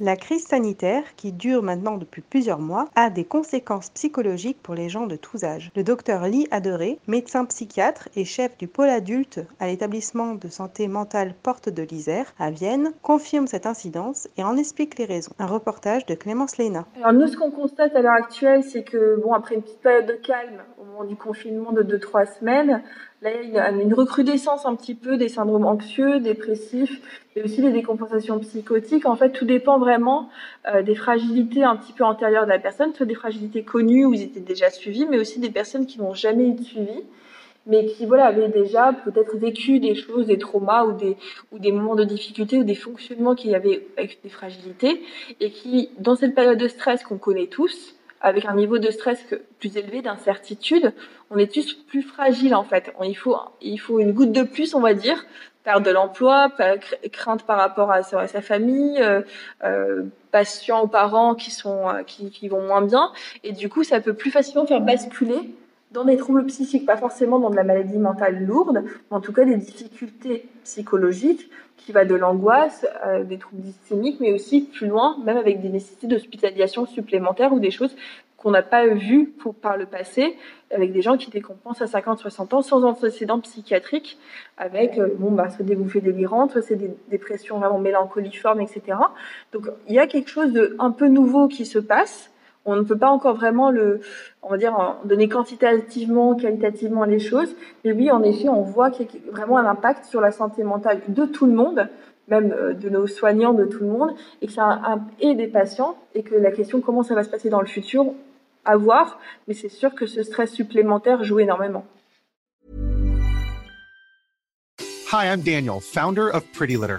La crise sanitaire, qui dure maintenant depuis plusieurs mois, a des conséquences psychologiques pour les gens de tous âges. Le docteur Lee Adoré, médecin psychiatre et chef du pôle adulte à l'établissement de santé mentale Porte de l'Isère à Vienne, confirme cette incidence et en explique les raisons. Un reportage de Clémence Léna. Alors nous, ce qu'on constate à l'heure actuelle, c'est que bon, après une petite période de calme au moment du confinement de 2-3 semaines, là il y a une recrudescence un petit peu des syndromes anxieux, dépressifs, et aussi des décompensations psychotiques. En fait, tout dépend vraiment euh, des fragilités un petit peu antérieures de la personne, soit des fragilités connues où ils étaient déjà suivis, mais aussi des personnes qui n'ont jamais été suivies mais qui voilà avaient déjà peut-être vécu des choses, des traumas ou des ou des moments de difficulté ou des fonctionnements qui avaient avec des fragilités et qui dans cette période de stress qu'on connaît tous, avec un niveau de stress plus élevé, d'incertitude, on est tous plus fragiles en fait. Il faut il faut une goutte de plus, on va dire, perte de l'emploi, crainte par rapport à sa, famille, euh, euh, patients aux parents qui sont euh, qui, qui vont moins bien, et du coup ça peut plus facilement faire basculer dans des troubles psychiques, pas forcément dans de la maladie mentale lourde, mais en tout cas des difficultés psychologiques qui va de l'angoisse, euh, des troubles systémiques, mais aussi plus loin, même avec des nécessités d'hospitalisation supplémentaires ou des choses qu'on n'a pas vues pour, par le passé, avec des gens qui décompensent à 50-60 ans sans antécédents psychiatriques, avec euh, bon bah soit des bouffées délirantes, soit c'est des dépressions vraiment mélancoliformes, etc. Donc il y a quelque chose de un peu nouveau qui se passe on ne peut pas encore vraiment le, on va dire, donner quantitativement, qualitativement les choses. Mais oui, en effet, on voit qu'il y a vraiment un impact sur la santé mentale de tout le monde, même euh, de nos soignants, de tout le monde, et que ça et des patients, et que la question comment ça va se passer dans le futur, à voir. Mais c'est sûr que ce stress supplémentaire joue énormément. Hi, I'm Daniel, founder of Pretty Litter.